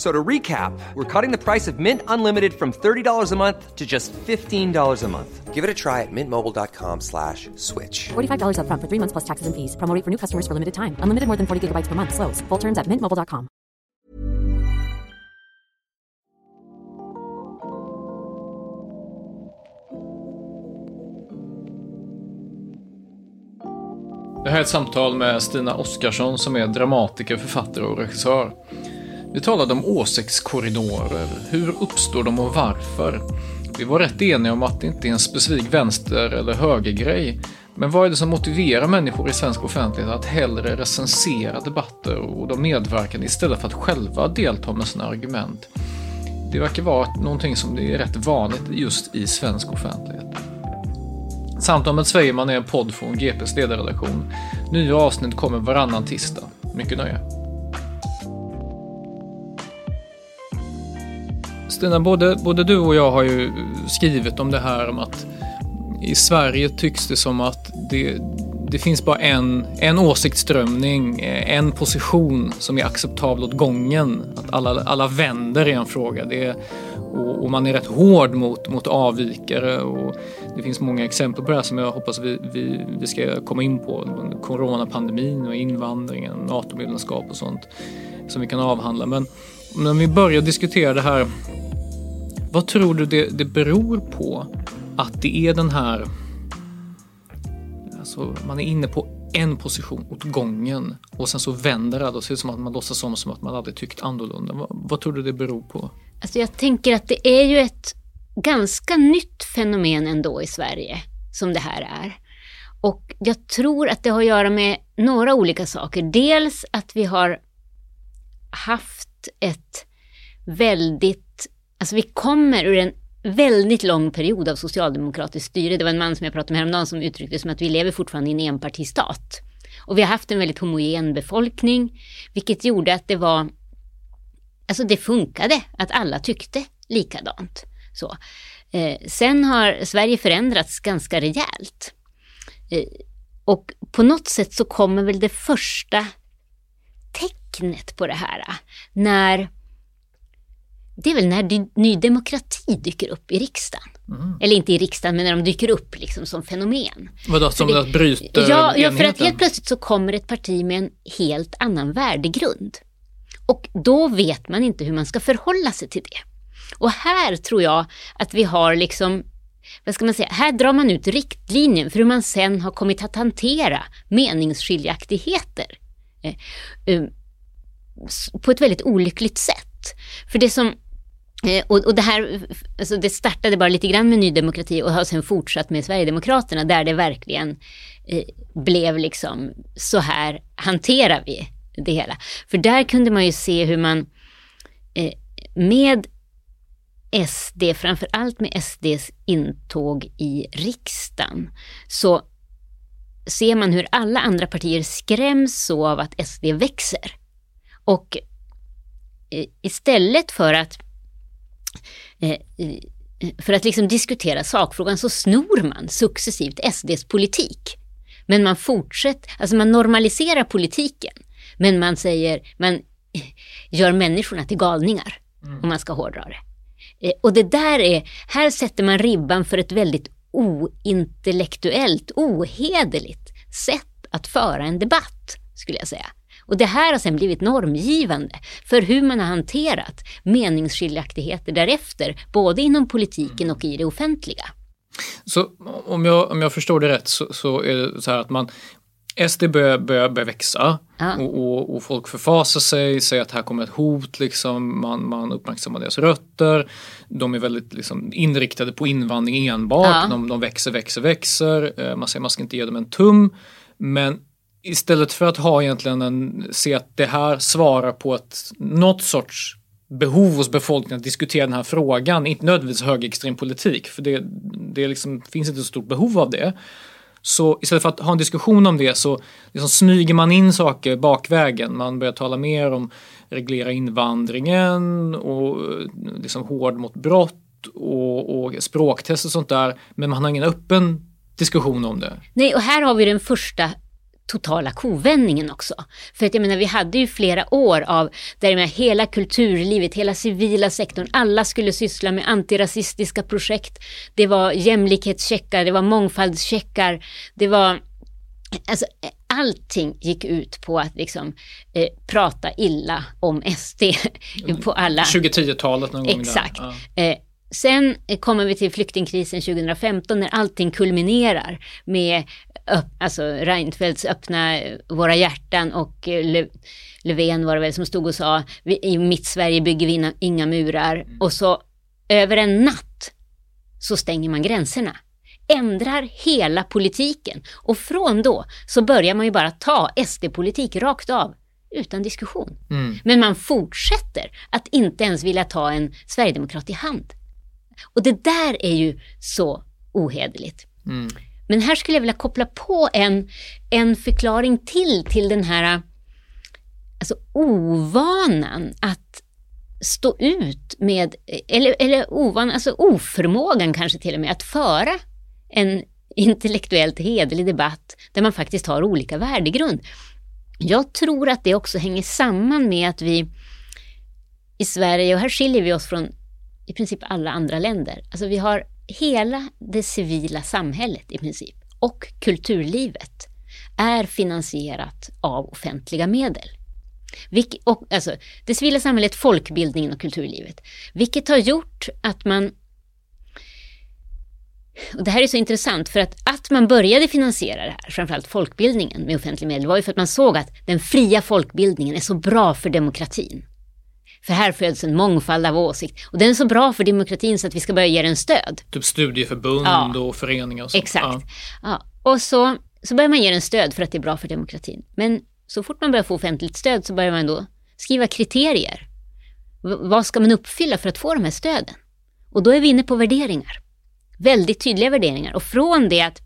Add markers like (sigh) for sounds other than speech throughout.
F- So to recap, we're cutting the price of Mint Unlimited from $30 a month to just $15 a month. Give it a try at mintmobile.com slash switch. $45 upfront for three months plus taxes and fees. Promo rate for new customers for limited time. Unlimited more than 40 gigabytes per month. Slows. Full terms at mintmobile.com. Det här är ett samtal med Stina Oskarsson som är dramatiker, författare och regissör. Vi talade om åsiktskorridorer, hur uppstår de och varför? Vi var rätt eniga om att det inte är en specifik vänster eller högergrej. Men vad är det som motiverar människor i svensk offentlighet att hellre recensera debatter och de medverkande istället för att själva delta med sina argument? Det verkar vara någonting som det är rätt vanligt just i svensk offentlighet. Samtal med Svejman är en podd från GPs ledarredaktion. Nya avsnitt kommer varannan tisdag. Mycket nöje. Stina, både, både du och jag har ju skrivit om det här om att i Sverige tycks det som att det, det finns bara en, en åsiktsströmning, eh, en position som är acceptabel åt gången. Att alla, alla vänder i en fråga. Det är, och, och man är rätt hård mot, mot avvikare. Och det finns många exempel på det här som jag hoppas vi, vi, vi ska komma in på. Coronapandemin och invandringen, NATO-medlemskap och sånt som vi kan avhandla. Men när vi börjar diskutera det här, vad tror du det, det beror på att det är den här... Alltså, man är inne på en position åt gången och sen så vänder det och ser ut som att man låtsas om som att man aldrig tyckt annorlunda. Vad, vad tror du det beror på? Alltså jag tänker att det är ju ett ganska nytt fenomen ändå i Sverige som det här är. Och jag tror att det har att göra med några olika saker. Dels att vi har haft ett väldigt, alltså vi kommer ur en väldigt lång period av socialdemokratiskt styre. Det var en man som jag pratade med häromdagen som uttryckte det som att vi lever fortfarande i en enpartistat. Och vi har haft en väldigt homogen befolkning, vilket gjorde att det var, alltså det funkade att alla tyckte likadant. Så. Eh, sen har Sverige förändrats ganska rejält. Eh, och på något sätt så kommer väl det första tecknet på det här när det är väl när Ny Demokrati dyker upp i riksdagen. Mm. Eller inte i riksdagen, men när de dyker upp liksom som fenomen. Vadå, som att bryta ja, ja, för att helt plötsligt så kommer ett parti med en helt annan värdegrund. Och då vet man inte hur man ska förhålla sig till det. Och här tror jag att vi har liksom, vad ska man säga, här drar man ut riktlinjen för hur man sen har kommit att hantera meningsskiljaktigheter. Eh, eh, på ett väldigt olyckligt sätt. För det som eh, och, och, det här, alltså det startade bara lite grann med Ny Demokrati och har sen fortsatt med Sverigedemokraterna där det verkligen eh, blev liksom så här hanterar vi det hela. För där kunde man ju se hur man eh, med SD, framför allt med SDs intåg i riksdagen, så ser man hur alla andra partier skräms så av att SD växer. Och istället för att eh, för att liksom diskutera sakfrågan så snor man successivt SDs politik. Men man fortsätter, alltså man normaliserar politiken. Men man säger, man (laughs) gör människorna till galningar. Mm. Om man ska hårdra det. Eh, och det där är, här sätter man ribban för ett väldigt ointellektuellt, ohederligt sätt att föra en debatt, skulle jag säga. Och det här har sen blivit normgivande för hur man har hanterat meningsskiljaktigheter därefter, både inom politiken och i det offentliga. Så om jag, om jag förstår det rätt så, så är det så här att man SD börjar, börjar, börjar växa Ja. och, och, och folk förfasar sig, säger att här kommer ett hot, liksom, man, man uppmärksammar deras rötter. De är väldigt liksom, inriktade på invandring enbart, Ja. de, de växer, växer, växer. Eh, Man säger man ska inte ge dem en tum. Men istället för att ha egentligen en, se att det här svarar på ett, något sorts behov hos befolkningen att diskutera den här frågan, inte nödvändigtvis högerextrem politik, för det, det liksom, finns inte så stort behov av det. Så istället för att ha en diskussion om det så liksom smyger man in saker bakvägen. Man börjar tala mer om reglera invandringen och eh, liksom hård mot brott och, och språktest och sånt där. Men man har ingen öppen diskussion om det. Nej, och här har vi den första totala kovändningen också. För att jag menar, vi hade ju flera år av där menar, hela kulturlivet, hela civila sektorn, alla skulle syssla med antirasistiska projekt. Det var jämlikhetscheckar, det var mångfaldscheckar, det var Alltså, allting gick ut på att liksom, eh, prata illa om SD på alla... 2010-talet någon gång Exakt. där. Ja. Eh, sen kommer vi till flyktingkrisen 2015 när allting kulminerar med alltså Reinfeldts öppna eh, våra hjärtan och eh, Lö- Löfven var det väl som stod och sa "Vi- i mitt Sverige bygger vi inga, inga murar och så över en natt så stänger man gränserna. Ändrar hela politiken och från då så börjar man ju bara ta SD-politik rakt av utan diskussion. Mm. Men man fortsätter att inte ens vilja ta en sverigedemokrat i hand. Och det där är ju så ohederligt. Mm. Men här skulle jag vilja koppla på en, en förklaring till, till den här alltså, ovanan att stå ut med, eller, eller ovan, alltså oförmågan kanske till och med, att föra en intellektuellt hederlig debatt där man faktiskt har olika värdegrund. Jag tror att det också hänger samman med att vi i Sverige, och här skiljer vi oss från i princip alla andra länder, alltså vi har hela det civila samhället i princip och kulturlivet är finansierat av offentliga medel. Vilke, och, alltså, det civila samhället, folkbildningen och kulturlivet. Vilket har gjort att man och det här är så intressant för att, att man började finansiera det här, framförallt folkbildningen med offentliga medel, var ju för att man såg att den fria folkbildningen är så bra för demokratin. För här föds en mångfald av åsikt och den är så bra för demokratin så att vi ska börja ge den stöd. Typ studieförbund Ja. och föreningar och sånt. Exakt. Ja. Och så, så börjar man ge den stöd för att det är bra för demokratin. Men så fort man börjar få offentligt stöd så börjar man då skriva kriterier. V- vad ska man uppfylla för att få de här stöden? Och då är vi inne på värderingar. Väldigt tydliga värderingar. Och från det att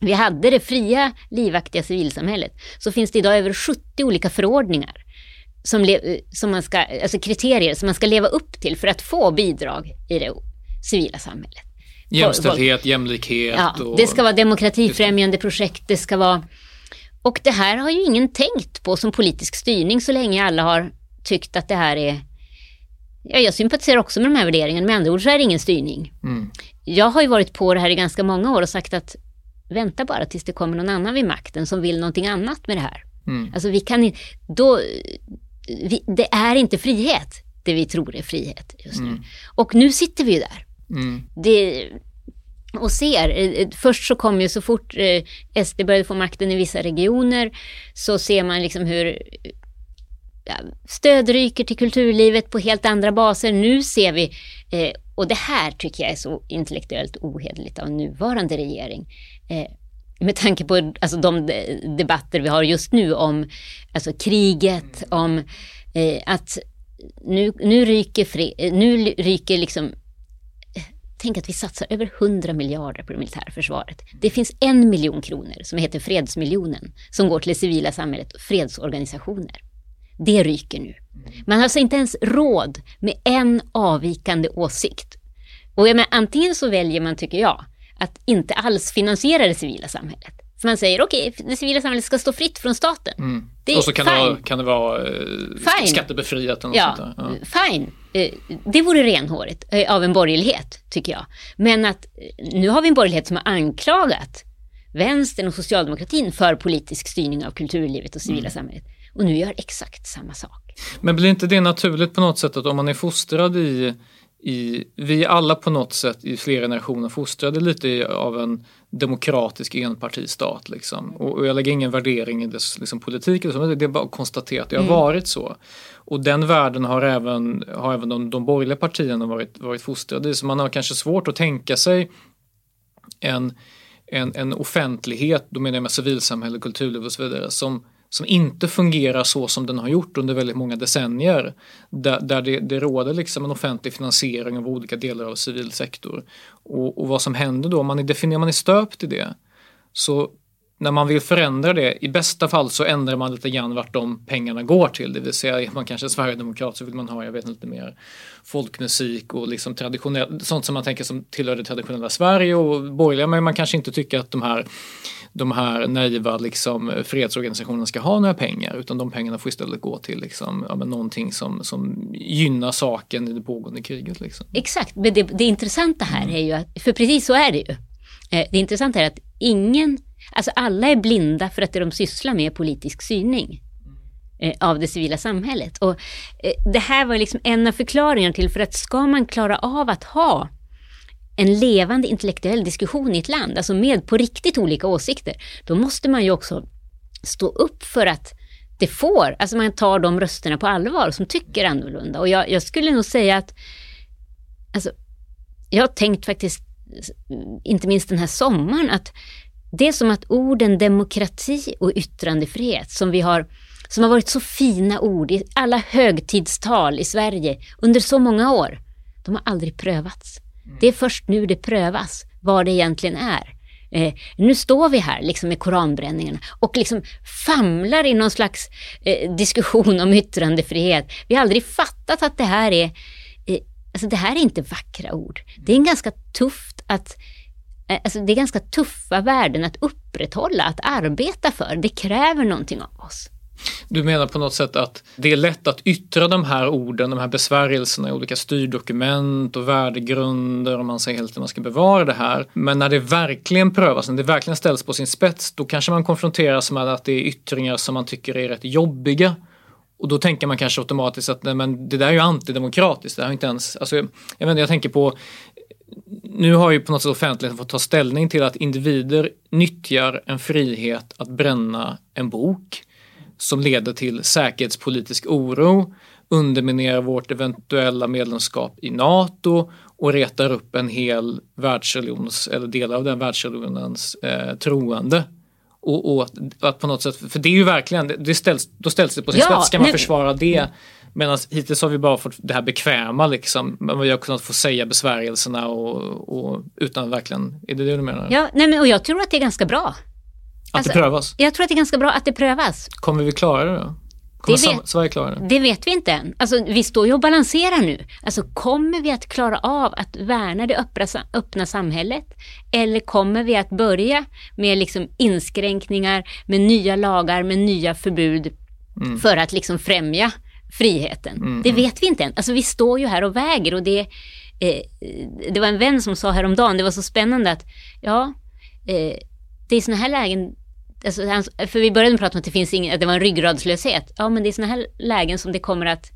vi hade det fria, livaktiga civilsamhället så finns det idag över 70 olika förordningar som, som man ska, alltså kriterier som man ska leva upp till för att få bidrag i det civila samhället. Jämställdhet, jämlikhet. Ja, och... det ska vara demokratifrämjande projekt, det ska vara... Och det här har ju ingen tänkt på som politisk styrning så länge alla har tyckt att det här är... Ja, jag sympatiserar också med de här värderingarna, med andra ord så är det ingen styrning. Mm. Jag har ju varit på det här i ganska många år och sagt att vänta bara tills det kommer någon annan vid makten som vill någonting annat med det här. Mm. Alltså vi kan. Då, vi, det är inte frihet, det vi tror är frihet just nu. Och nu sitter vi ju där Mm. det, och ser, eh, först så kom ju så fort eh, SD började få makten i vissa regioner så ser man liksom hur eh, stöd ryker till kulturlivet på helt andra baser. Nu ser vi, eh, och det här tycker jag är så intellektuellt ohederligt av nuvarande regering. Eh, med tanke på alltså, de de- debatter vi har just nu om alltså, kriget, om eh, att nu, nu ryker, fri, eh, nu ryker liksom Tänk att vi satsar över 100 miljarder på det militära försvaret. Det finns en miljon kronor som heter fredsmiljonen som går till det civila samhället och fredsorganisationer. Det ryker nu. Man har alltså inte ens råd med en avvikande åsikt. Och jag menar, antingen så väljer man, tycker jag, att inte alls finansiera det civila samhället. För man säger okej, det civila samhället ska stå fritt från staten. Mm. Det är och så kan det, vara, fine. kan det vara eh, Fine. skattebefriat eller Ja, sånt där. Ja. fine. Eh, Det vore renhårigt eh, av en borgerlighet, tycker jag. Men att nu har vi en borgerlighet som har anklagat vänstern och socialdemokratin för politisk styrning av kulturlivet och civila Mm. samhället. Och nu gör exakt samma sak. Men blir inte det naturligt på något sätt att om man är fostrad i, i, vi är alla på något sätt i flera generationer fostrade lite av en demokratisk enpartistat. Liksom. Och, och jag lägger ingen värdering i dess liksom, politik, eller så, det är bara att konstatera att det har mm. varit så. Och den världen har även, har även de, de borgerliga partierna varit, varit fostrade i. Så man har kanske svårt att tänka sig en, en, en offentlighet, då menar jag med civilsamhälle, kulturliv och så vidare, som som inte fungerar så som den har gjort under väldigt många decennier. Där, där det, det råder liksom en offentlig finansiering av olika delar av civil sektor. Och, och vad som händer då, man är, definierar man är stöpt i det, så när man vill förändra det, i bästa fall så ändrar man lite grann vart de pengarna går till. Det vill säga, är man kanske är sverigedemokrat så vill man ha, jag vet lite mer folkmusik och liksom traditionell, sånt som man tänker som tillhör det traditionella Sverige och borgerliga, men man kanske inte tycker att de här de här naiva liksom, fredsorganisationerna ska ha några pengar utan de pengarna får istället gå till liksom, ja, någonting som, som gynnar saken i det pågående kriget. Liksom. Exakt, men det, det intressanta här är ju att, för precis så är det ju. Eh, det intressanta är att ingen, alltså alla är blinda för att det de sysslar med är politisk syning eh, av det civila samhället. Och eh, det här var liksom en av förklaringarna till för att ska man klara av att ha en levande intellektuell diskussion i ett land, alltså med på riktigt olika åsikter, då måste man ju också stå upp för att det får, alltså man tar de rösterna på allvar som tycker annorlunda. Och jag, jag skulle nog säga att, alltså, jag har tänkt faktiskt, inte minst den här sommaren, att det är som att orden demokrati och yttrandefrihet som vi har som har varit så fina ord i alla högtidstal i Sverige under så många år, de har aldrig prövats. Det är först nu det prövas vad det egentligen är. Eh, nu står vi här liksom med koranbränningarna och liksom famlar i någon slags eh, diskussion om yttrandefrihet. Vi har aldrig fattat att det här är, eh, alltså det här är inte vackra ord. Det är en ganska tufft att eh, Alltså det är ganska tuffa värden att upprätthålla, att arbeta för. Det kräver någonting av oss. Du menar på något sätt att det är lätt att yttra de här orden, de här besvärjelserna i olika styrdokument och värdegrunder om man säger helt att man ska bevara det här. Men när det verkligen prövas, när det verkligen ställs på sin spets, då kanske man konfronteras med att det är yttringar som man tycker är rätt jobbiga. Och då tänker man kanske automatiskt att nej, men det där är ju antidemokratiskt. Det har inte ens, alltså, jag, jag, jag tänker på nu har ju på något sätt offentligheten fått ta ställning till att individer nyttjar en frihet att bränna en bok som leder till säkerhetspolitisk oro, underminerar vårt eventuella medlemskap i NATO och retar upp en hel världsreligions, eller delar av den världsreligionens eh, troende. Och, och, att på något sätt, för det är ju verkligen, det ställs, då ställs det på sin ja, spets, ska man nej, försvara det? Medan hittills har vi bara fått det här bekväma liksom, men vi har kunnat få säga besvärjelserna och, och utan verkligen, är det det du menar? Ja, nej, men, och jag tror att det är ganska bra. Att alltså, det prövas? Jag tror att det är ganska bra att det prövas. Kommer vi klara det då? Kommer det vet, Sverige klara det? Det vet vi inte än. Alltså, vi står ju och balanserar nu. Alltså, kommer vi att klara av att värna det öppna, öppna samhället? Eller kommer vi att börja med liksom inskränkningar, med nya lagar, med nya förbud mm. för att liksom främja friheten? Mm. Det mm. vet vi inte än. Alltså, vi står ju här och väger och det, eh, det var en vän som sa häromdagen, det var så spännande att ja, eh, det är sådana här lägen Alltså, för vi började prata om att det finns ingen, att det var en ryggradslöshet. Ja, men det är sådana här lägen som det kommer att,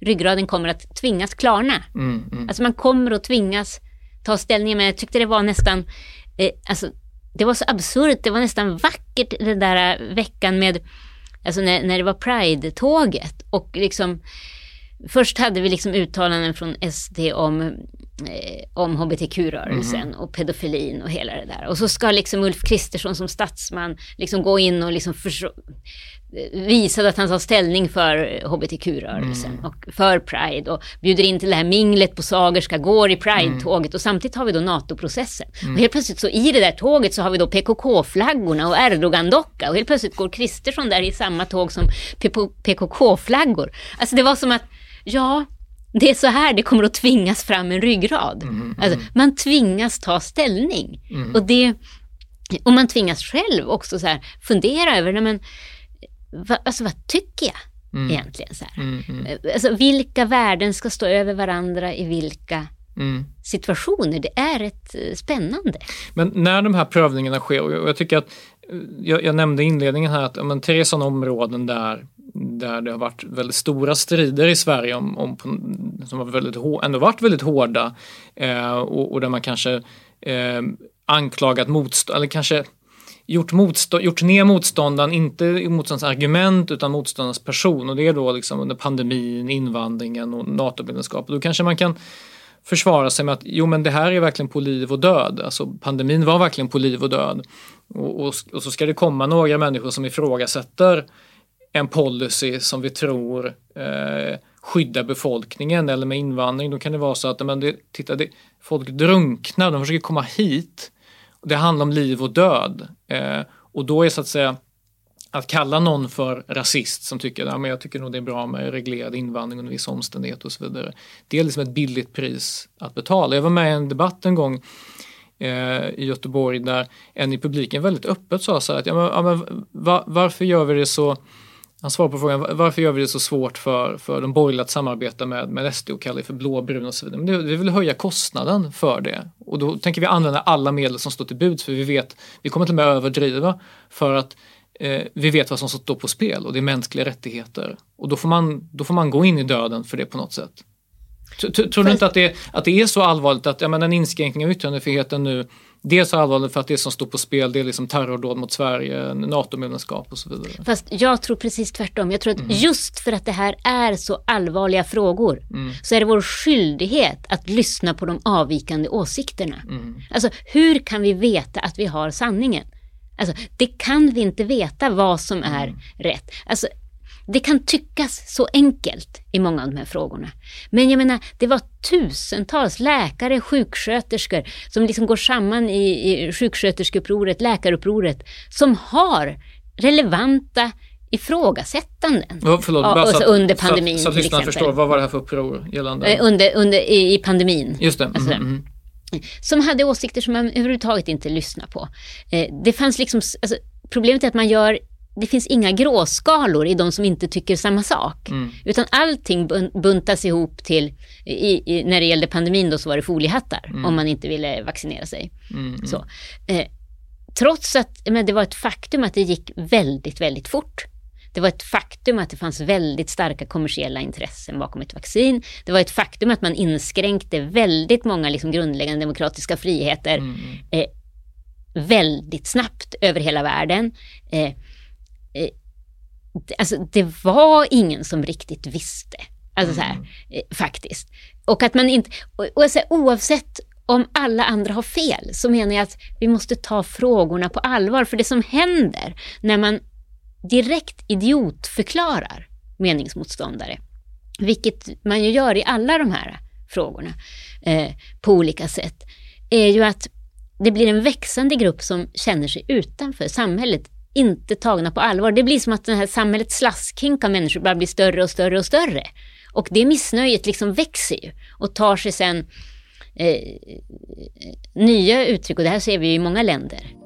ryggraden kommer att tvingas klarna. Mm, mm. Alltså man kommer att tvingas ta ställning, men jag tyckte det var nästan, eh, alltså det var så absurt, det var nästan vackert den där veckan med, alltså när, när det var Pride-tåget och liksom Först hade vi liksom uttalanden från SD om eh, om hbtq-rörelsen mm. och pedofilin och hela det där. Och så ska liksom Ulf Kristersson som statsman liksom gå in och liksom visa att han tar ställning för hbtq-rörelsen mm. och för Pride och bjuder in till det här minglet på Sagerska, går i Pride-tåget mm. och samtidigt har vi då NATO-processen. Mm. Och helt plötsligt så i det där tåget så har vi då PKK-flaggorna och Erdogan-docka och helt plötsligt går Kristersson där i samma tåg som PKK-flaggor. Alltså det var som att, ja, det är så här det kommer att tvingas fram en ryggrad. Mm, mm. Alltså, man tvingas ta ställning. Mm. Och, det, och man tvingas själv också så här, fundera över, nej, men, va, alltså, vad tycker jag mm. egentligen? Så? Mm, mm. Alltså, vilka värden ska stå över varandra i vilka mm. situationer. Det är rätt eh, spännande. Men när de här prövningarna sker, och jag tycker att eh, jag, jag nämnde i inledningen här att men, tre sådana områden där där det har varit väldigt stora strider i Sverige om, om som har väldigt, ändå varit väldigt hårda eh, och, och, där man kanske eh, anklagat motstånd, eller kanske gjort, motstå, gjort ner motståndaren, inte motståndarens argument utan motståndarens person och det är då liksom under pandemin, invandringen och NATO-medlemskap. Då kanske man kan försvara sig med att jo men det här är verkligen på liv och död. Alltså pandemin var verkligen på liv och död. Och, och, och så ska det komma några människor som ifrågasätter en policy som vi tror eh, skyddar befolkningen eller med invandring. Då kan det vara så att men det, titta, det, folk drunknar, de försöker komma hit. Det handlar om liv och död. Eh, och då är så att säga att kalla någon för rasist som tycker att ja, jag tycker nog det är bra med reglerad invandring under vissa omständigheter och så vidare. Det är liksom ett billigt pris att betala. Jag var med i en debatt en gång eh, i Göteborg där en i publiken väldigt öppet sa så här att ja, men, ja, men, va, varför gör vi det så han svarar på frågan varför gör vi det så svårt för, för de borgerliga att samarbeta med, med SD och kalla det för blåbrun och så vidare. Men det, vi vill höja kostnaden för det och då tänker vi använda alla medel som står till buds för vi vet, vi kommer till och med överdriva för att eh, vi vet vad som står på spel och det är mänskliga rättigheter. Och då får man, då får man gå in i döden för det på något sätt. Tror du inte att det, att det är så allvarligt att ja, men en inskränkning av yttrandefriheten nu Dels allvarligt för att det som står på spel det är liksom terrordåd mot Sverige, NATO-medlemskap och så vidare. Fast jag tror precis tvärtom. Jag tror att mm. just för att det här är så allvarliga frågor mm. så är det vår skyldighet att lyssna på de avvikande åsikterna. Mm. Alltså hur kan vi veta att vi har sanningen? Alltså, det kan vi inte veta vad som är mm. rätt. Alltså, det kan tyckas så enkelt i många av de här frågorna. Men jag menar, det var tusentals läkare, sjuksköterskor som liksom går samman i, i sjuksköterskeupproret, läkarupproret, som har relevanta ifrågasättanden oh, förlåt, bara så att, under pandemin. Så, så att lyssnarna förstår, vad var det här för uppror gällande? Eh, under, under, i, i pandemin. Just det. Alltså, mm, mm. Som hade åsikter som man överhuvudtaget inte lyssnar på. Eh, det fanns liksom, alltså, problemet är att man gör det finns inga gråskalor i de som inte tycker samma sak. Mm. Utan allting buntas ihop till, i, i, när det gällde pandemin då så var det foliehattar mm. om man inte ville vaccinera sig. Mm, mm. så. Eh, trots att men det var ett faktum att det gick väldigt, väldigt fort. Det var ett faktum att det fanns väldigt starka kommersiella intressen bakom ett vaccin. Det var ett faktum att man inskränkte väldigt många liksom grundläggande demokratiska friheter mm, mm. eh, väldigt snabbt över hela världen. Eh, eh, alltså det var ingen som riktigt visste. Alltså så här, mm. eh, faktiskt. Och att man inte, och, och alltså, oavsett om alla andra har fel så menar jag att vi måste ta frågorna på allvar. För det som händer när man direkt idiotförklarar meningsmotståndare, vilket man ju gör i alla de här frågorna eh, på olika sätt, är ju att det blir en växande grupp som känner sig utanför samhället, inte tagna på allvar. Det blir som att det här samhällets slaskhink av människor bara blir större och större och större. Och det missnöjet liksom växer ju och tar sig sen eh, nya uttryck och det här ser vi i många länder.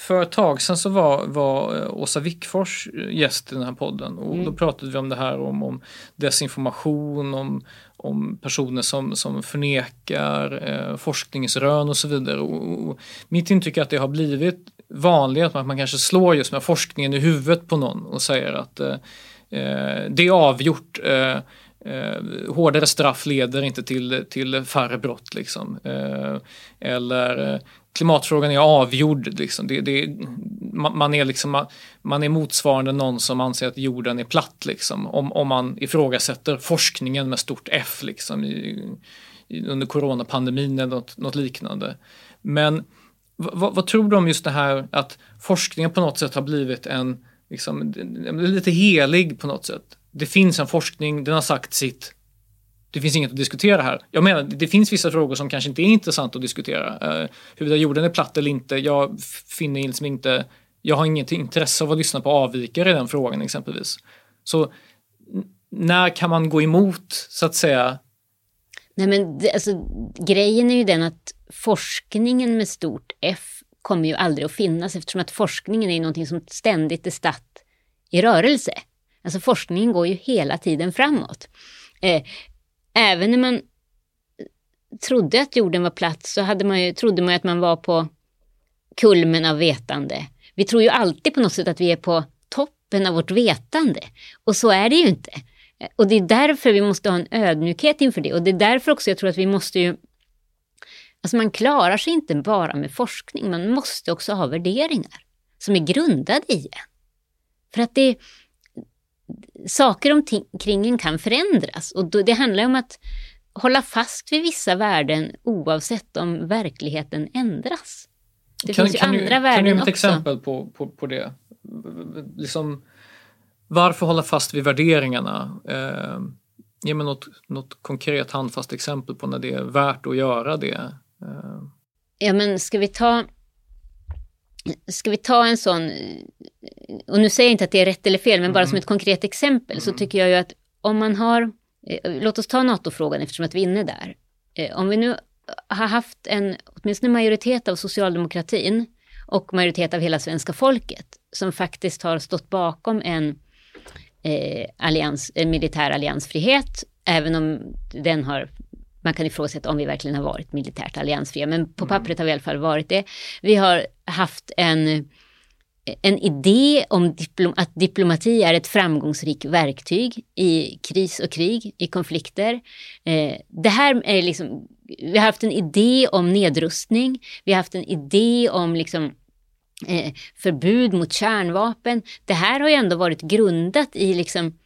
För ett tag sedan så var, var eh, Åsa Wickfors gäst i den här podden och Mm. då pratade vi om det här om, om desinformation, om, om personer som, som förnekar eh, forskningsrön och så vidare. Och, och mitt intryck är att det har blivit vanligt att man, man kanske slår just med forskningen i huvudet på någon och säger att eh, eh, det är avgjort. Eh, Eh, hårdare straff leder inte till, till färre brott. Liksom. Eh, eller eh, klimatfrågan är avgjord. Liksom. Det, det, man, man, är liksom, man är motsvarande någon som anser att jorden är platt. Liksom. Om, om man ifrågasätter forskningen med stort F liksom, i, i, under coronapandemin eller något, något liknande. Men vad, vad tror du om just det här att forskningen på något sätt har blivit en liksom, lite helig på något sätt? Det finns en forskning, den har sagt sitt. Det finns inget att diskutera här. Jag menar, det finns vissa frågor som kanske inte är intressant att diskutera. Uh, huruvida jorden är platt eller inte, jag finner liksom inte, jag har inget intresse av att lyssna på avvikare i den frågan exempelvis. Så när kan man gå emot, så att säga? Nej men det, alltså, grejen är ju den att forskningen med stort F kommer ju aldrig att finnas eftersom att forskningen är någonting som ständigt är statt i rörelse. Alltså forskningen går ju hela tiden framåt. Eh, även när man trodde att jorden var platt så hade man ju, trodde man ju att man var på kulmen av vetande. Vi tror ju alltid på något sätt att vi är på toppen av vårt vetande. Och så är det ju inte. Och det är därför vi måste ha en ödmjukhet inför det. Och det är därför också jag tror att vi måste ju... Alltså man klarar sig inte bara med forskning, man måste också ha värderingar som är grundade i en. För att det saker omkring en kan förändras och då, det handlar om att hålla fast vid vissa värden oavsett om verkligheten ändras. Det kan, finns ju kan andra du, värden Kan du ge ett också. exempel på, på, på det? Liksom, varför hålla fast vid värderingarna? Eh, ge mig något, något konkret handfast exempel på när det är värt att göra det. Eh. Ja men ska vi ta Ska vi ta en sån, och nu säger jag inte att det är rätt eller fel, men bara som ett konkret exempel så tycker jag ju att om man har, eh, låt oss ta NATO-frågan eftersom att vi är inne där. Eh, Om vi nu har haft en, åtminstone majoritet av socialdemokratin och majoritet av hela svenska folket som faktiskt har stått bakom en, eh, allians, en militär alliansfrihet, även om den har man kan ifrågasätta om vi verkligen har varit militärt alliansfria, men på pappret har vi i alla fall varit det. Vi har haft en, en idé om diplom, att diplomati är ett framgångsrikt verktyg i kris och krig, i konflikter. Eh, det här är liksom, vi har haft en idé om nedrustning, vi har haft en idé om liksom, eh, förbud mot kärnvapen. Det här har ju ändå varit grundat i liksom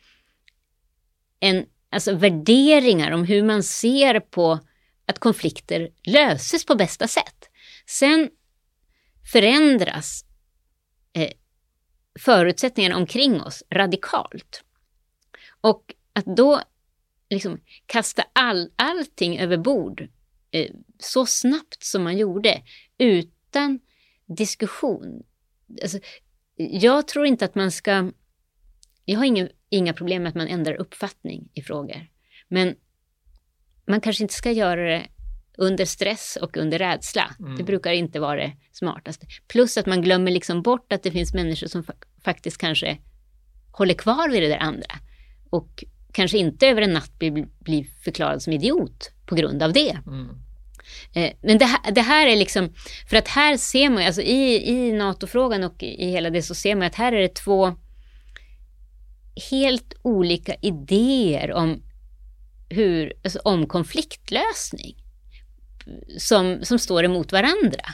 en alltså värderingar om hur man ser på att konflikter löses på bästa sätt. Sen förändras eh, förutsättningarna omkring oss radikalt. Och att då liksom kasta all, allting över bord eh, så snabbt som man gjorde utan diskussion. Alltså, jag tror inte att man ska... Jag har ingen, inga problem med att man ändrar uppfattning i frågor. Men man kanske inte ska göra det under stress och under rädsla. Mm. Det brukar inte vara det smartaste. Plus att man glömmer liksom bort att det finns människor som fa- faktiskt kanske håller kvar vid det där andra. Och kanske inte över en natt blir, blir förklarad som idiot på grund av det. Mm. Eh, Men det här, det här är liksom, för att här ser man alltså i, i NATO-frågan och i hela det så ser man att här är det två helt olika idéer om, hur, alltså om konfliktlösning som, som står emot varandra.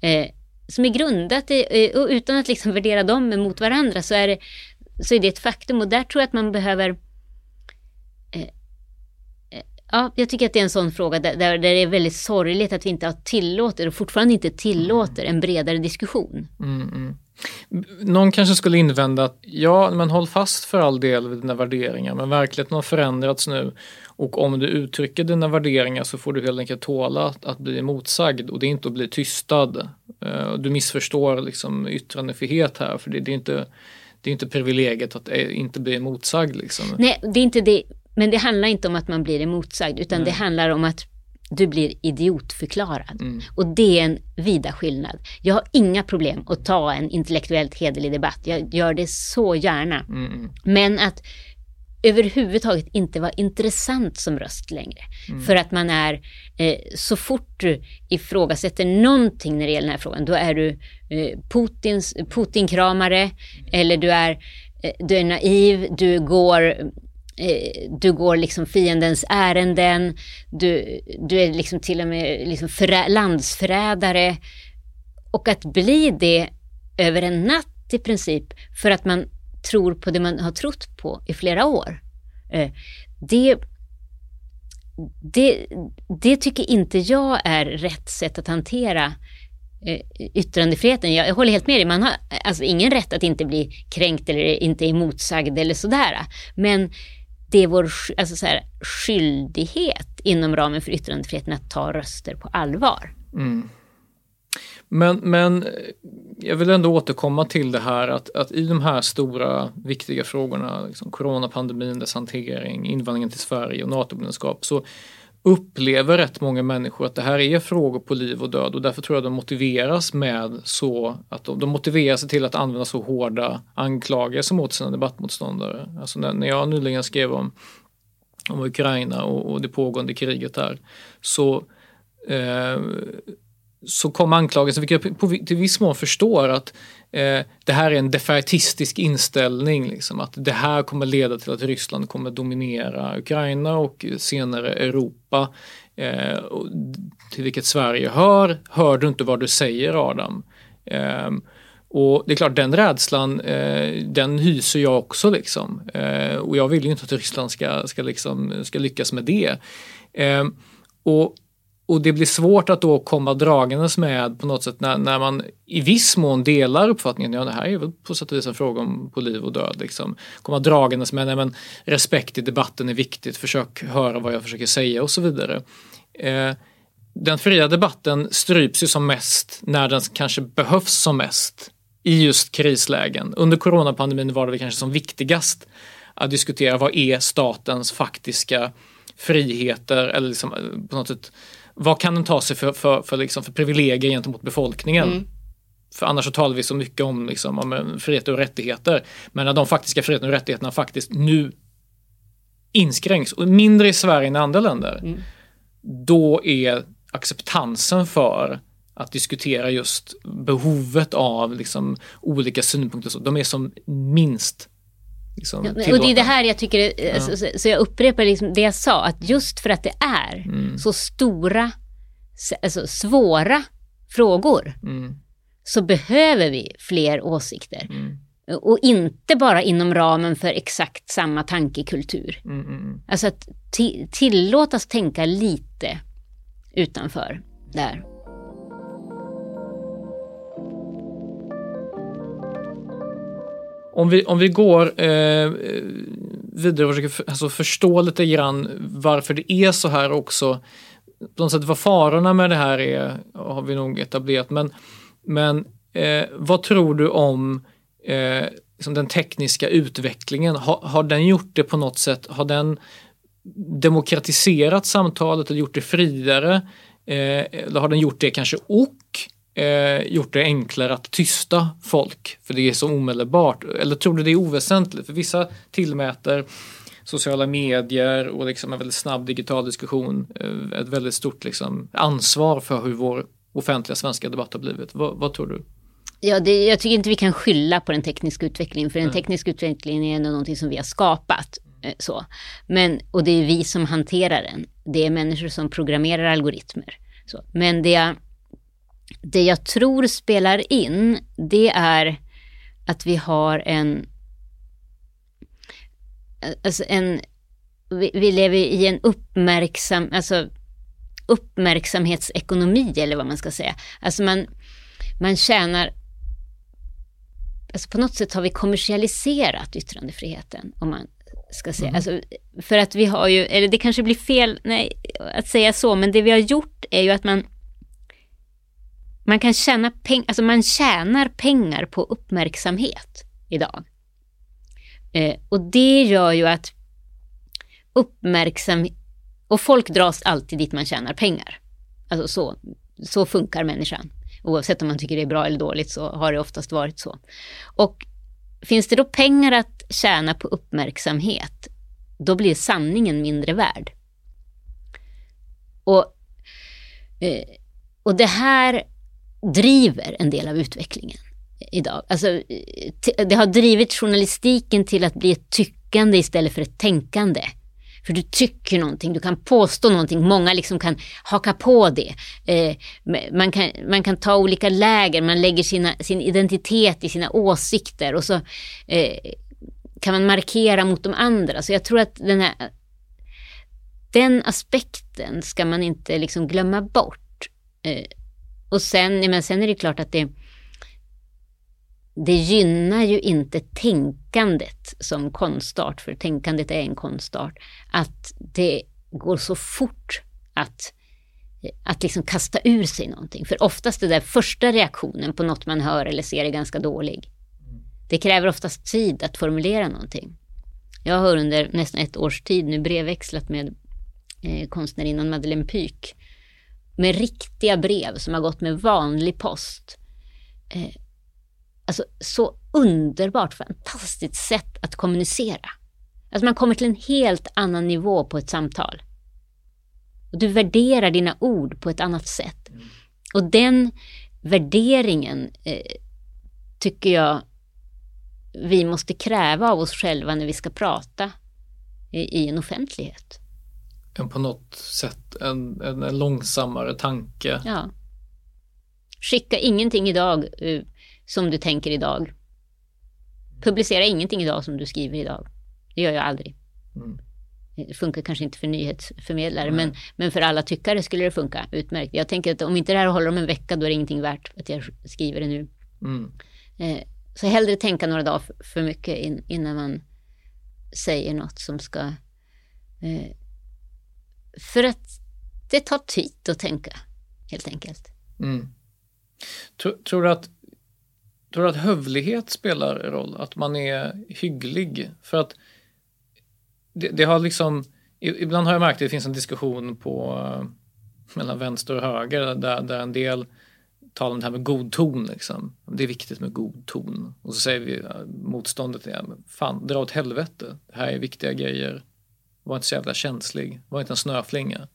Eh, som är grundat i, eh, och utan att liksom värdera dem emot varandra så är, det, så är det ett faktum och där tror jag att man behöver eh, eh ja, jag tycker att det är en sån fråga där, där det är väldigt sorgligt att vi inte har tillåter och fortfarande inte tillåter en bredare diskussion. Mm, mm. Någon kanske skulle invända att ja, men håll fast för all del vid dina värderingar, men verkligheten har förändrats nu och om du uttrycker dina värderingar så får du helt enkelt tåla att, att bli motsagd och det är inte att bli tystad. Uh, du missförstår liksom yttrandefrihet här, för det, det är inte det är inte privilegiet att eh, inte bli motsagd. Liksom. Nej, det är inte det. Men det handlar inte om att man blir emotsagd, utan Nej. det handlar om att du blir idiotförklarad. Mm. Och det är en vida skillnad. Jag har inga problem att ta en intellektuellt hederlig debatt. Jag gör det så gärna. Mm. Men att överhuvudtaget inte vara intressant som röst längre. Mm. För att man är, eh, så fort du ifrågasätter någonting när det gäller den här frågan, då är du eh, Putins, Putin-kramare eller du är, eh, du är naiv, du går Eh, du går liksom fiendens ärenden, du, du är liksom till och med liksom förä, landsförrädare. Och att bli det över en natt i princip, för att man tror på det man har trott på i flera år. Eh, det, det, det tycker inte jag är rätt sätt att hantera eh, yttrandefriheten. Jag, håller helt med dig, man har alltså ingen rätt att inte bli kränkt eller inte emotsagd eller sådär. Men det är vår alltså så här, skyldighet inom ramen för yttrandefriheten att ta röster på allvar. Mm. Men, men jag vill ändå återkomma till det här att, att i de här stora viktiga frågorna, liksom coronapandemin, dess hantering, invandringen till Sverige och NATO-medlemskap, så upplever rätt många människor att det här är frågor på liv och död och därför tror jag de motiveras med så att de, de motiverar sig till att använda så hårda anklagelser mot sina debattmotståndare. Alltså när, när jag nyligen skrev om, om Ukraina och, och det pågående kriget där så eh, så kom anklagelsen, vilket jag på, till viss mån förstår att eh, det här är en defaitistisk inställning. Liksom, att det här kommer leda till att Ryssland kommer dominera Ukraina och senare Europa. Eh, till vilket Sverige hör. Hör du inte vad du säger Adam? Eh, och det är klart den rädslan, eh, den hyser jag också liksom. Eh, och jag vill ju inte att Ryssland ska, ska, liksom, ska lyckas med det. Eh, och och det blir svårt att då komma dragandes med på något sätt när, när man i viss mån delar uppfattningen, ja det här är väl på sätt och vis en fråga om på liv och död. Liksom. Komma dragandes med, nej men respekt i debatten är viktigt, försök höra vad jag försöker säga och så vidare. Eh, den fria debatten stryps ju som mest när den kanske behövs som mest i just krislägen. Under coronapandemin var det kanske som viktigast att diskutera vad är statens faktiska friheter eller liksom eh, på något sätt vad kan den ta sig för, för, för, liksom, för privilegier gentemot befolkningen? Mm. För annars så talar vi så mycket om, liksom, om eh, friheter och rättigheter. Men när de faktiska friheterna och rättigheterna faktiskt nu inskränks, och mindre i Sverige än i andra länder, mm. då är acceptansen för att diskutera just behovet av liksom, olika synpunkter, så, de är som minst Liksom, ja, och det är det här jag tycker, ja. så, så, jag upprepar liksom det jag sa, att just för att det är mm. så stora, alltså svåra frågor, mm. så behöver vi fler åsikter. Mm. Och inte bara inom ramen för exakt samma tankekultur. Mm, mm, mm. Alltså att tillåtas tänka lite utanför där. Om vi, om vi går eh, vidare och försöker för, alltså förstå lite grann varför det är så här också. På något sätt vad farorna med det här är har vi nog etablerat. Men, men eh, vad tror du om eh, liksom den tekniska utvecklingen? Ha, har den gjort det på något sätt? Har den demokratiserat samtalet eller gjort det friare? Eh, eller har den gjort det kanske och eh, gjort det enklare att tysta folk för det är så omedelbart? Eller tror du det är oväsentligt? För vissa tillmäter sociala medier och liksom en väldigt snabb digital diskussion eh, ett väldigt stort liksom, ansvar för hur vår offentliga svenska debatt har blivit. vad, vad tror du? Ja, det, jag tycker inte vi kan skylla på den tekniska utvecklingen, för den tekniska utvecklingen är ändå någonting som vi har skapat. Eh, så. Men, och det är vi som hanterar den. Det är människor som programmerar algoritmer. Så. Men det jag det jag tror spelar in, det är att vi har en, alltså en vi, vi lever i en uppmärksam, alltså uppmärksamhetsekonomi eller vad man ska säga. Alltså man, man tjänar Alltså på något sätt har vi kommersialiserat yttrandefriheten, om man ska säga. Mm. Alltså, för att vi har ju, eller det kanske blir fel nej, att säga så, men det vi har gjort är ju att man man kan tjäna pengar, alltså man tjänar pengar på uppmärksamhet idag. Eh, och det gör ju att uppmärksamhet, och folk dras alltid dit man tjänar pengar. Alltså så, så funkar människan. Oavsett om man tycker det är bra eller dåligt så har det oftast varit så. Och finns det då pengar att tjäna på uppmärksamhet, då blir sanningen mindre värd. Och, eh, och det här driver en del av utvecklingen idag. Alltså, det har drivit journalistiken till att bli ett tyckande istället för ett tänkande. För du tycker någonting, du kan påstå någonting, många liksom kan haka på det. Eh, man, kan, man kan ta olika läger, man lägger sina, sin identitet i sina åsikter och så eh, kan man markera mot de andra. Så jag tror att den här den aspekten ska man inte liksom glömma bort. Eh, och sen, men sen är det klart att det, det gynnar ju inte tänkandet som konstart, för tänkandet är en konstart, att det går så fort att, att liksom kasta ur sig någonting. För oftast är den första reaktionen på något man hör eller ser är ganska dålig. Det kräver oftast tid att formulera någonting. Jag har under nästan ett års tid nu brevväxlat med eh, konstnärinnan Madeleine Pyk med riktiga brev som har gått med vanlig post. Eh, alltså så underbart fantastiskt sätt att kommunicera. Alltså man kommer till en helt annan nivå på ett samtal. Och du värderar dina ord på ett annat sätt. Och den värderingen eh, tycker jag vi måste kräva av oss själva när vi ska prata i, i en offentlighet en på något sätt en, en, en långsammare tanke. Ja. Skicka ingenting idag uh, som du tänker idag. Publicera ingenting idag som du skriver idag. Det gör jag aldrig. Mm. Det funkar kanske inte för nyhetsförmedlare, men, men för alla tyckare skulle det funka utmärkt. Jag tänker att om inte det här håller om en vecka, då är det ingenting värt att jag skriver det nu. Mm. Eh, så hellre tänka några dagar för, mycket in, innan man säger något som ska eh, för att det tar tid att tänka, helt enkelt. Mm. Tror, du att, tror att hövlighet spelar roll? Att man är hygglig? För att det, det har liksom, ibland har jag märkt att det finns en diskussion på eh, mellan vänster och höger där, där en del talar om det här med god ton. Liksom. Det är viktigt med god ton. Och så säger vi eh, motståndet, fan dra åt helvete. Det här är viktiga grejer. Var inte så jävla känslig. Var inte en snöflinga.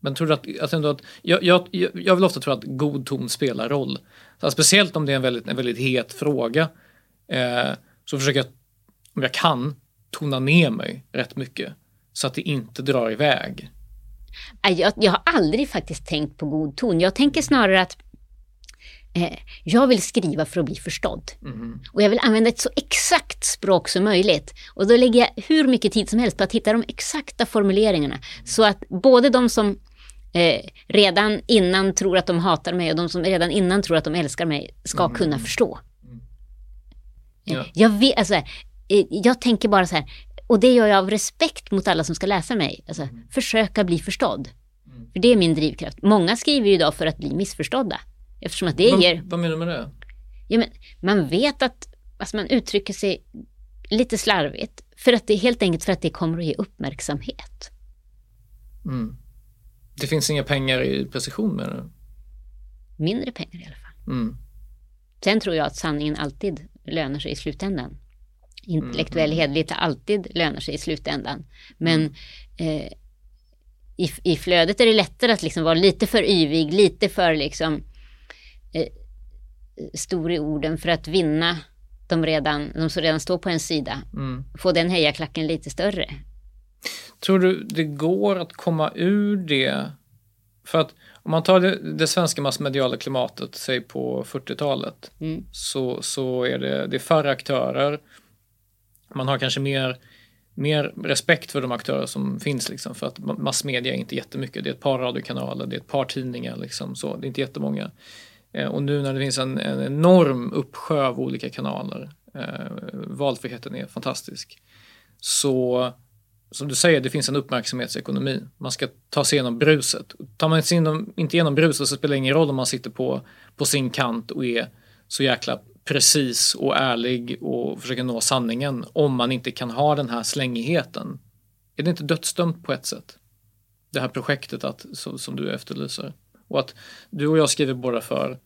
Men tror du att, att, ändå att jag, jag, jag vill ofta tro att god ton spelar roll. Så speciellt om det är en väldigt, en väldigt het fråga. Eh, så försöker jag, om jag kan, tona ner mig rätt mycket. Så att det inte drar iväg. Jag, jag har aldrig faktiskt tänkt på god ton. Jag tänker snarare att jag vill skriva för att bli förstådd. Mm. Och jag vill använda ett så exakt språk som möjligt. Och då lägger jag hur mycket tid som helst på att hitta de exakta formuleringarna. Så att både de som eh, redan innan tror att de hatar mig och de som redan innan tror att de älskar mig ska mm. kunna förstå. Mm. Ja. Jag, vet, alltså, eh, jag tänker bara så här, och det gör jag av respekt mot alla som ska läsa mig. Alltså, mm. Försöka bli förstådd. Mm. För det är min drivkraft. Många skriver ju idag för att bli missförstådda. Eftersom att det vad, ger... Vad menar du med det? Ja, men man vet att alltså man uttrycker sig lite slarvigt. För att det är helt enkelt för att det kommer att ge uppmärksamhet. Mm. Det finns inga pengar i precision med det? Mindre pengar i alla fall. Mm. Sen tror jag att sanningen alltid lönar sig i slutändan. Intellektuell mm. hederlighet alltid lönar sig i slutändan. Men mm. eh, i, i flödet är det lättare att liksom vara lite för yvig, lite för liksom stor i orden för att vinna de, redan, de som redan står på en sida. Mm. Få den hejaklacken lite större. Tror du det går att komma ur det? För att om man tar det, det svenska massmediala klimatet, säg på 40-talet, mm. så, så är det, det är färre aktörer. Man har kanske mer mer respekt för de aktörer som finns. Liksom, för att massmedia är inte jättemycket. Det är ett par radiokanaler, det är ett par tidningar. Liksom, så. Det är inte jättemånga. Eh, och nu när det finns en, en enorm uppsjö av olika kanaler, eh, valfriheten är fantastisk. Så som du säger, det finns en uppmärksamhetsekonomi. Man ska ta sig igenom bruset. Tar man sig igenom, inte igenom bruset så spelar det ingen roll om man sitter på, på sin kant och är så jäkla precis och ärlig och försöker nå sanningen om man inte kan ha den här slängigheten. Är det inte dödsdömt på ett sätt? Det här projektet att, som, som du efterlyser. Och att du och jag skriver båda för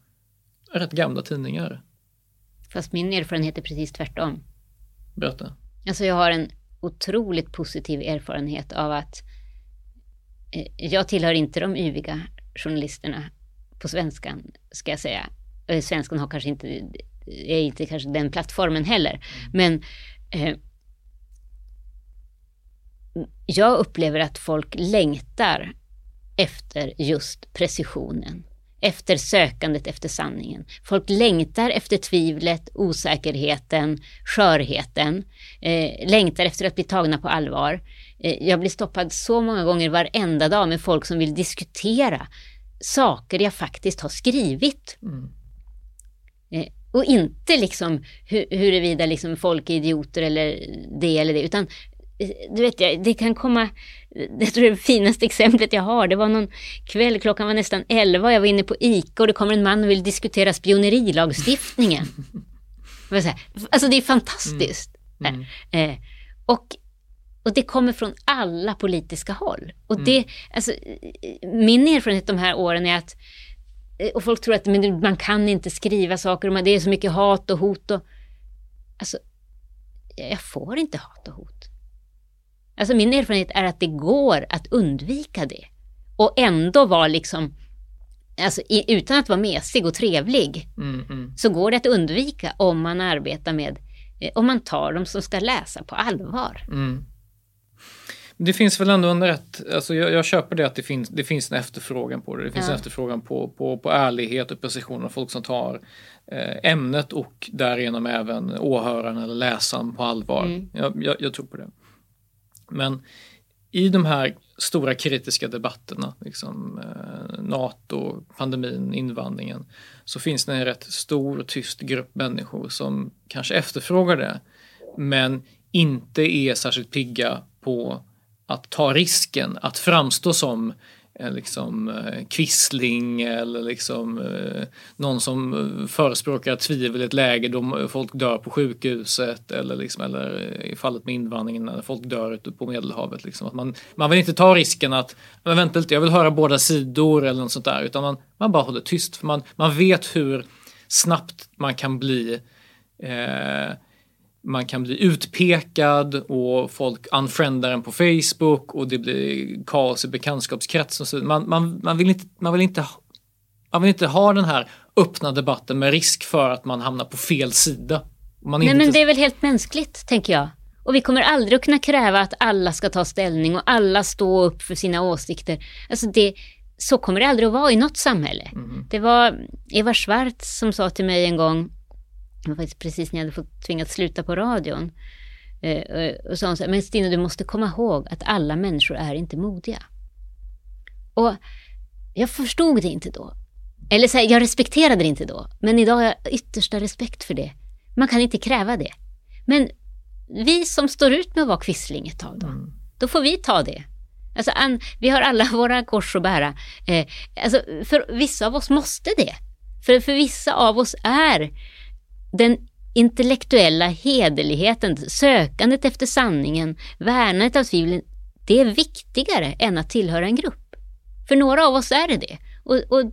rätt gamla tidningar. Fast min erfarenhet är precis tvärtom. Berätta. Alltså jag har en otroligt positiv erfarenhet av att eh, jag tillhör inte de yviga journalisterna på svenskan, ska jag säga. Eh, svenskan har kanske inte, är inte kanske den plattformen heller. Men eh, jag upplever att folk längtar efter just precisionen efter sökandet efter sanningen. Folk längtar efter tvivlet, osäkerheten, skörheten, eh, längtar efter att bli tagna på allvar. Eh, jag blir stoppad så många gånger varenda dag med folk som vill diskutera saker jag faktiskt har skrivit. Mm. Eh, och inte liksom hu huruvida liksom folk är idioter eller det eller det, utan du vet, det kan komma, jag tror det finaste exemplet jag har, det var någon kväll, klockan var nästan elva, jag var inne på ICA och det kommer en man och vill diskutera spionerilagstiftningen. (laughs) alltså det är fantastiskt. Mm. Mm. Eh, och, och det kommer från alla politiska håll. Och mm. det, alltså, min erfarenhet de här åren är att, eh, och folk tror att men man kan inte skriva saker, och det är så mycket hat och hot. Och, alltså, jag får inte hat och hot. Alltså min erfarenhet är att det går att undvika det. Och ändå vara liksom, alltså utan att vara mesig och trevlig, mm, mm. så går det att undvika om man arbetar med, eh, om man tar de som ska läsa på allvar. Mm. Det finns väl ändå en rätt, alltså jag, jag, köper det att det finns, det finns en efterfrågan på det. Det finns ja. en efterfrågan på, på, på ärlighet och precision och folk som tar eh, ämnet och därigenom även åhöraren eller läsaren på allvar. Mm. Jag, jag, jag tror på det. Men i de här stora kritiska debatterna, liksom, eh, NATO, pandemin, invandringen, så finns det en rätt stor tyst grupp människor som kanske efterfrågar det, men inte är särskilt pigga på att ta risken att framstå som Eh, liksom eh, kvissling eller liksom eh, någon som förespråkar tvivel i ett läge då folk dör på sjukhuset eller, liksom, eller i fallet med invandringen när folk dör ute på Medelhavet. Liksom. Att man, man vill inte ta risken att men vänta lite, jag vill höra båda sidor eller något sånt där utan man, man bara håller tyst för man, man vet hur snabbt man kan bli eh, man kan bli utpekad och folk unfriendar en på Facebook och det blir kaos i bekantskapskretsen. Så man, man, man, vill inte, man, vill inte, man vill inte ha den här öppna debatten med risk för att man hamnar på fel sida. Man Nej inte... men det är väl helt mänskligt, tänker jag. Och vi kommer aldrig att kunna kräva att alla ska ta ställning och alla stå upp för sina åsikter. Alltså det, så kommer det aldrig att vara i något samhälle. Mm. Det var Eva Schwartz som sa till mig en gång, det var faktiskt precis när jag hade fått tvingats sluta på radion. Eh, och sa hon så här, men Stina du måste komma ihåg att alla människor är inte modiga. Och jag förstod det inte då. Eller så här, jag respekterade det inte då. Men idag har jag yttersta respekt för det. Man kan inte kräva det. Men vi som står ut med att vara kvissling ett tag då, mm. då får vi ta det. Alltså, an, vi har alla (laughs) våra kors att bära. Eh, alltså, för vissa av oss måste det. För, för vissa av oss är den intellektuella hederligheten, sökandet efter sanningen, värnandet av tvivlen, det är viktigare än att tillhöra en grupp. För några av oss är det det. Och, och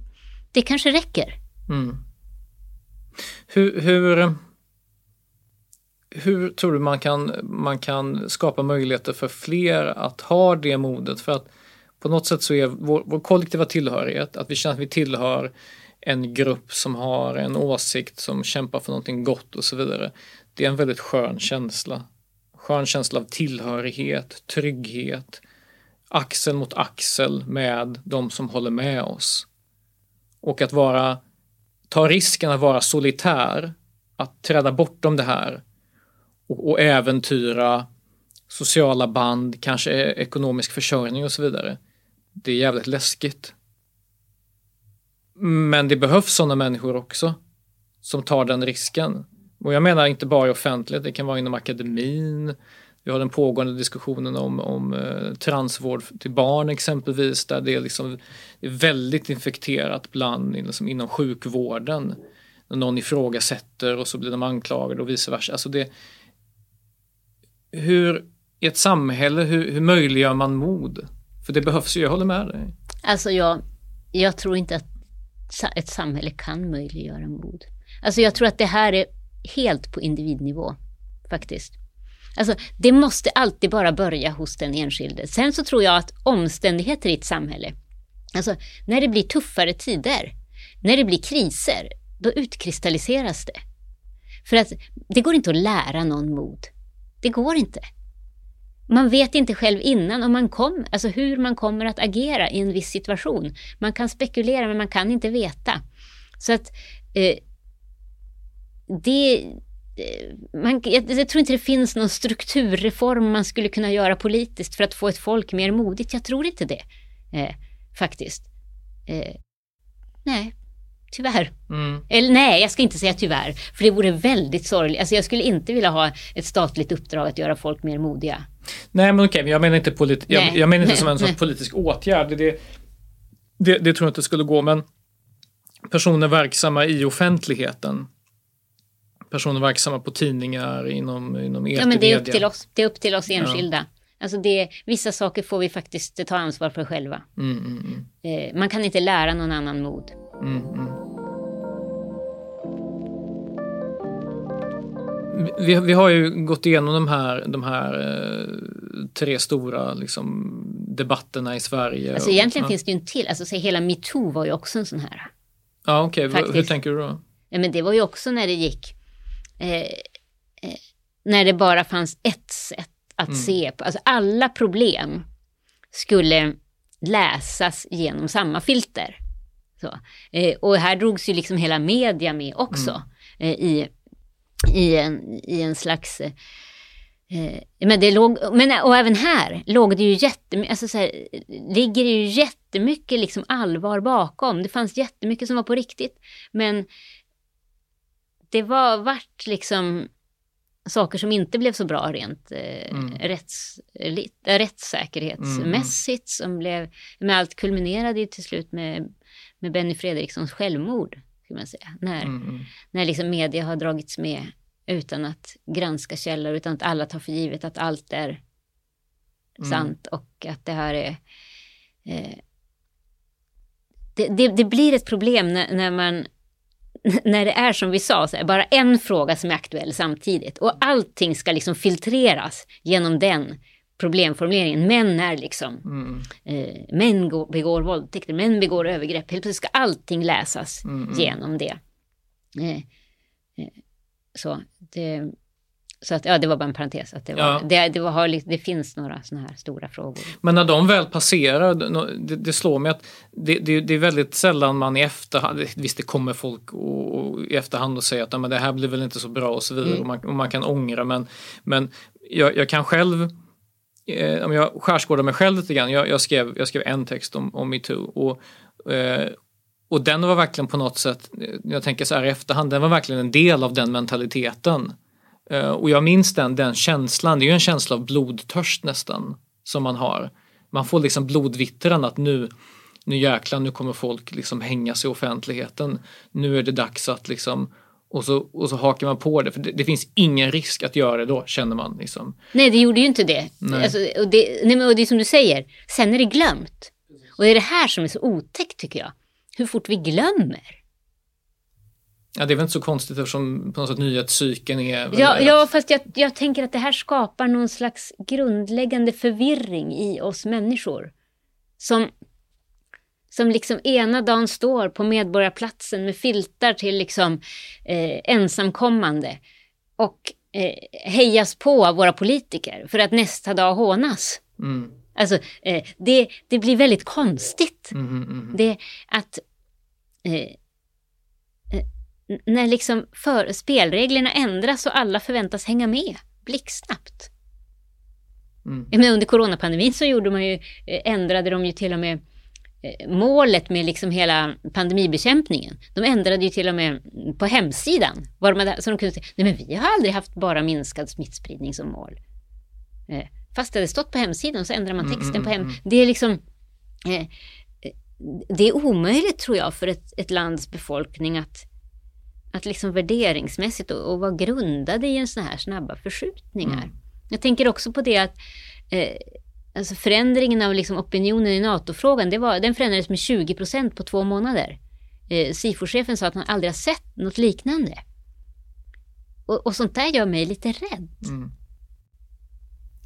det kanske räcker. Mm. Hur, hur, hur tror du man kan, man kan skapa möjligheter för fler att ha det modet? För att på något sätt så är vår, vår kollektiva tillhörighet, att vi känner att vi tillhör en grupp som har en åsikt som kämpar för någonting gott och så vidare. Det är en väldigt skön känsla. Skön känsla av tillhörighet, trygghet, axel mot axel med de som håller med oss. Och att vara, ta risken att vara solitär, att träda bortom det här och, och äventyra sociala band, kanske e- ekonomisk försörjning och så vidare. Det är jävligt läskigt. Men det behövs sådana människor också som tar den risken. Och jag menar inte bara i offentlighet, det kan vara inom akademin. Vi har den pågående diskussionen om, om eh, transvård till barn exempelvis, där det är, liksom, det är väldigt infekterat bland liksom, inom sjukvården. När någon ifrågasätter och så blir de anklagade och vice versa. Alltså det, hur, I ett samhälle, hur, hur möjliggör man mod? För det behövs ju, jag håller med dig. Alltså jag, jag tror inte att ett samhälle kan möjliggöra mod. Alltså jag tror att det här är helt på individnivå faktiskt. Alltså det måste alltid bara börja hos den enskilde. Sen så tror jag att omständigheter i ett samhälle, alltså när det blir tuffare tider, när det blir kriser, då utkristalliseras det. För att det går inte att lära någon mod. Det går inte. Man vet inte själv innan om man kom, alltså hur man kommer att agera i en viss situation. Man kan spekulera men man kan inte veta. Så att eh, det, eh, man, jag, jag, tror inte det finns någon strukturreform man skulle kunna göra politiskt för att få ett folk mer modigt. Jag tror inte det, eh, faktiskt. Eh, nej, Tyvärr. Mm. Eller nej, jag ska inte säga tyvärr. För det vore väldigt sorgligt. Alltså jag skulle inte vilja ha ett statligt uppdrag att göra folk mer modiga. Nej men okej, jag menar inte, polit jag, jag, menar inte som en (laughs) sorts politisk åtgärd. Det, det, det, tror jag inte skulle gå. Men personer verksamma i offentligheten. Personer verksamma på tidningar, inom, inom Ja men det är upp till oss, det är upp till oss enskilda. Ja. Alltså det, vissa saker får vi faktiskt ta ansvar för själva. Mm, mm, mm. Eh, man kan inte lära någon annan mod. Vi, vi, har ju gått igenom de här, de här eh, tre stora liksom, debatterna i Sverige. Alltså egentligen och, finns det ju en till, alltså så hela metoo var ju också en sån här. Ja okej, okay. hur tänker du då? Ja, men det var ju också när det gick, eh, eh, när det bara fanns ett sätt att mm. se på, alltså alla problem skulle läsas genom samma filter. Eh, och här drogs ju liksom hela media med också mm. eh, i, i, en, i en slags eh, men det låg, men och även här låg det ju jättemycket, alltså så här, ligger det ju jättemycket liksom allvar bakom. Det fanns jättemycket som var på riktigt. Men det var vart liksom saker som inte blev så bra rent eh, mm. rätts, rättssäkerhetsmässigt. Mm. Som blev, med allt kulminerade ju till slut med med Benny Fredrikssons självmord. Kan man säga. När, mm, mm. när liksom media har dragits med utan att granska källor, utan att alla tar för givet att allt är mm. sant och att det här är... Eh, det, det, det, blir ett problem när, när, man (laughs) när det är som vi sa, så här, bara en fråga som är aktuell samtidigt och allting ska liksom filtreras genom den problemformuleringen. Män är liksom, mm. eh, män går, begår våldtäkter, män begår övergrepp. Helt plötsligt ska allting läsas mm. mm. genom det. Eh, eh, så, det, så att, ja, det var bara en parentes. Att det, var, ja. det, det, var, det finns några sådana här stora frågor. Men när de väl passerar, det, det slår mig att det, det, är väldigt sällan man i efterhand, visst det kommer folk och, och i efterhand och säger att men det här blir väl inte så bra och så vidare mm. och, man, och man kan ångra men, men jag, jag kan själv eh, om jag skärskådar mig själv lite grann, jag, jag, skrev, jag skrev en text om, om metoo och, eh, och den var verkligen på något sätt, jag tänker så här i efterhand, den var verkligen en del av den mentaliteten. Eh, och jag minns den, den känslan, det är ju en känsla av blodtörst nästan som man har. Man får liksom blodvittran att nu, nu jäklar, nu kommer folk liksom hänga sig i offentligheten. Nu är det dags att liksom och så, och så hakar man på det. För det, det, finns ingen risk att göra det då, känner man. Liksom. Nej, det gjorde ju inte det. Alltså, och det. Nej, och det är som du säger, sen är det glömt. Och det är det här som är så otäckt tycker jag. Hur fort vi glömmer. Ja, det är väl inte så konstigt eftersom på något sätt nyhetscykeln är... Ja, ja, fast jag, jag tänker att det här skapar någon slags grundläggande förvirring i oss människor. Som som liksom ena dagen står på Medborgarplatsen med filtar till liksom eh, ensamkommande och eh, hejas på av våra politiker för att nästa dag hånas. Mm. Alltså, eh, det, det blir väldigt konstigt. Mm, mm, mm. det att eh, eh, när liksom för, spelreglerna ändras och alla förväntas hänga med blixtsnabbt. Mm. Men under coronapandemin så gjorde man ju, eh, ändrade de ju till och med målet med liksom hela pandemibekämpningen. De ändrade ju till och med på hemsidan. Var de hade, så de kunde säga, nej men vi har aldrig haft bara minskad smittspridning som mål. Eh, fast det hade stått på hemsidan så ändrar man mm, texten mm, på hem. Mm, det är liksom eh, det är omöjligt tror jag för ett, ett lands befolkning att, att liksom värderingsmässigt och, och vara grundade i en sån här snabba förskjutningar. Mm. Jag tänker också på det att eh, alltså förändringen av liksom opinionen i NATO-frågan, det var, den förändrades med 20 procent på två månader. Eh, SIFO-chefen sa att han aldrig har sett något liknande. Och, och sånt där gör mig lite rädd. Mm.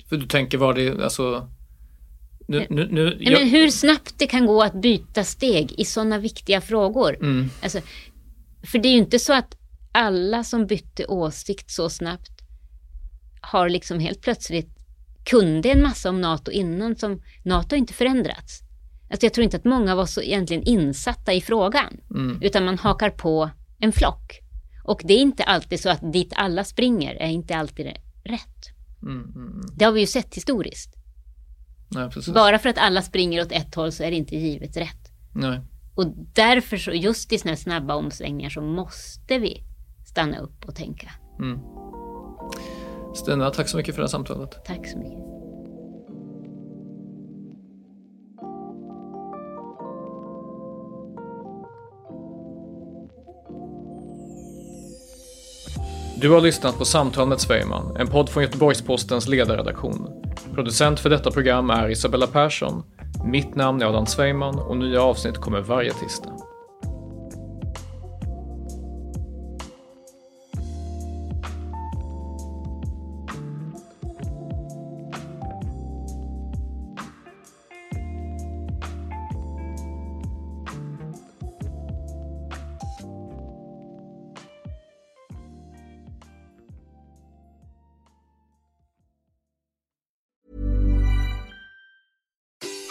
För du tänker var det, alltså nu, eh, nu, nu, jag... Men hur snabbt det kan gå att byta steg i sådana viktiga frågor. Mm. Alltså, för det är ju inte så att alla som bytte åsikt så snabbt har liksom helt plötsligt kunde en massa om NATO innan som NATO inte förändrats. Alltså jag tror inte att många var så egentligen insatta i frågan, mm. utan man hakar på en flock. Och det är inte alltid så att dit alla springer är inte alltid rätt. Mm, mm, mm. det har vi ju sett historiskt. Nej, Bara för att alla springer åt ett håll så är det inte givet rätt. Nej. Och därför, så, just i sådana snabba omsvängningar så måste vi stanna upp och tänka. Stina, tack så mycket för det här samtalet. Tack så mycket. Du har lyssnat på Samtal med Svejman, en podd från Göteborgs-Postens ledarredaktion. Producent för detta program är Isabella Persson. Mitt namn är Adam Svejman och nya avsnitt kommer varje tisdag.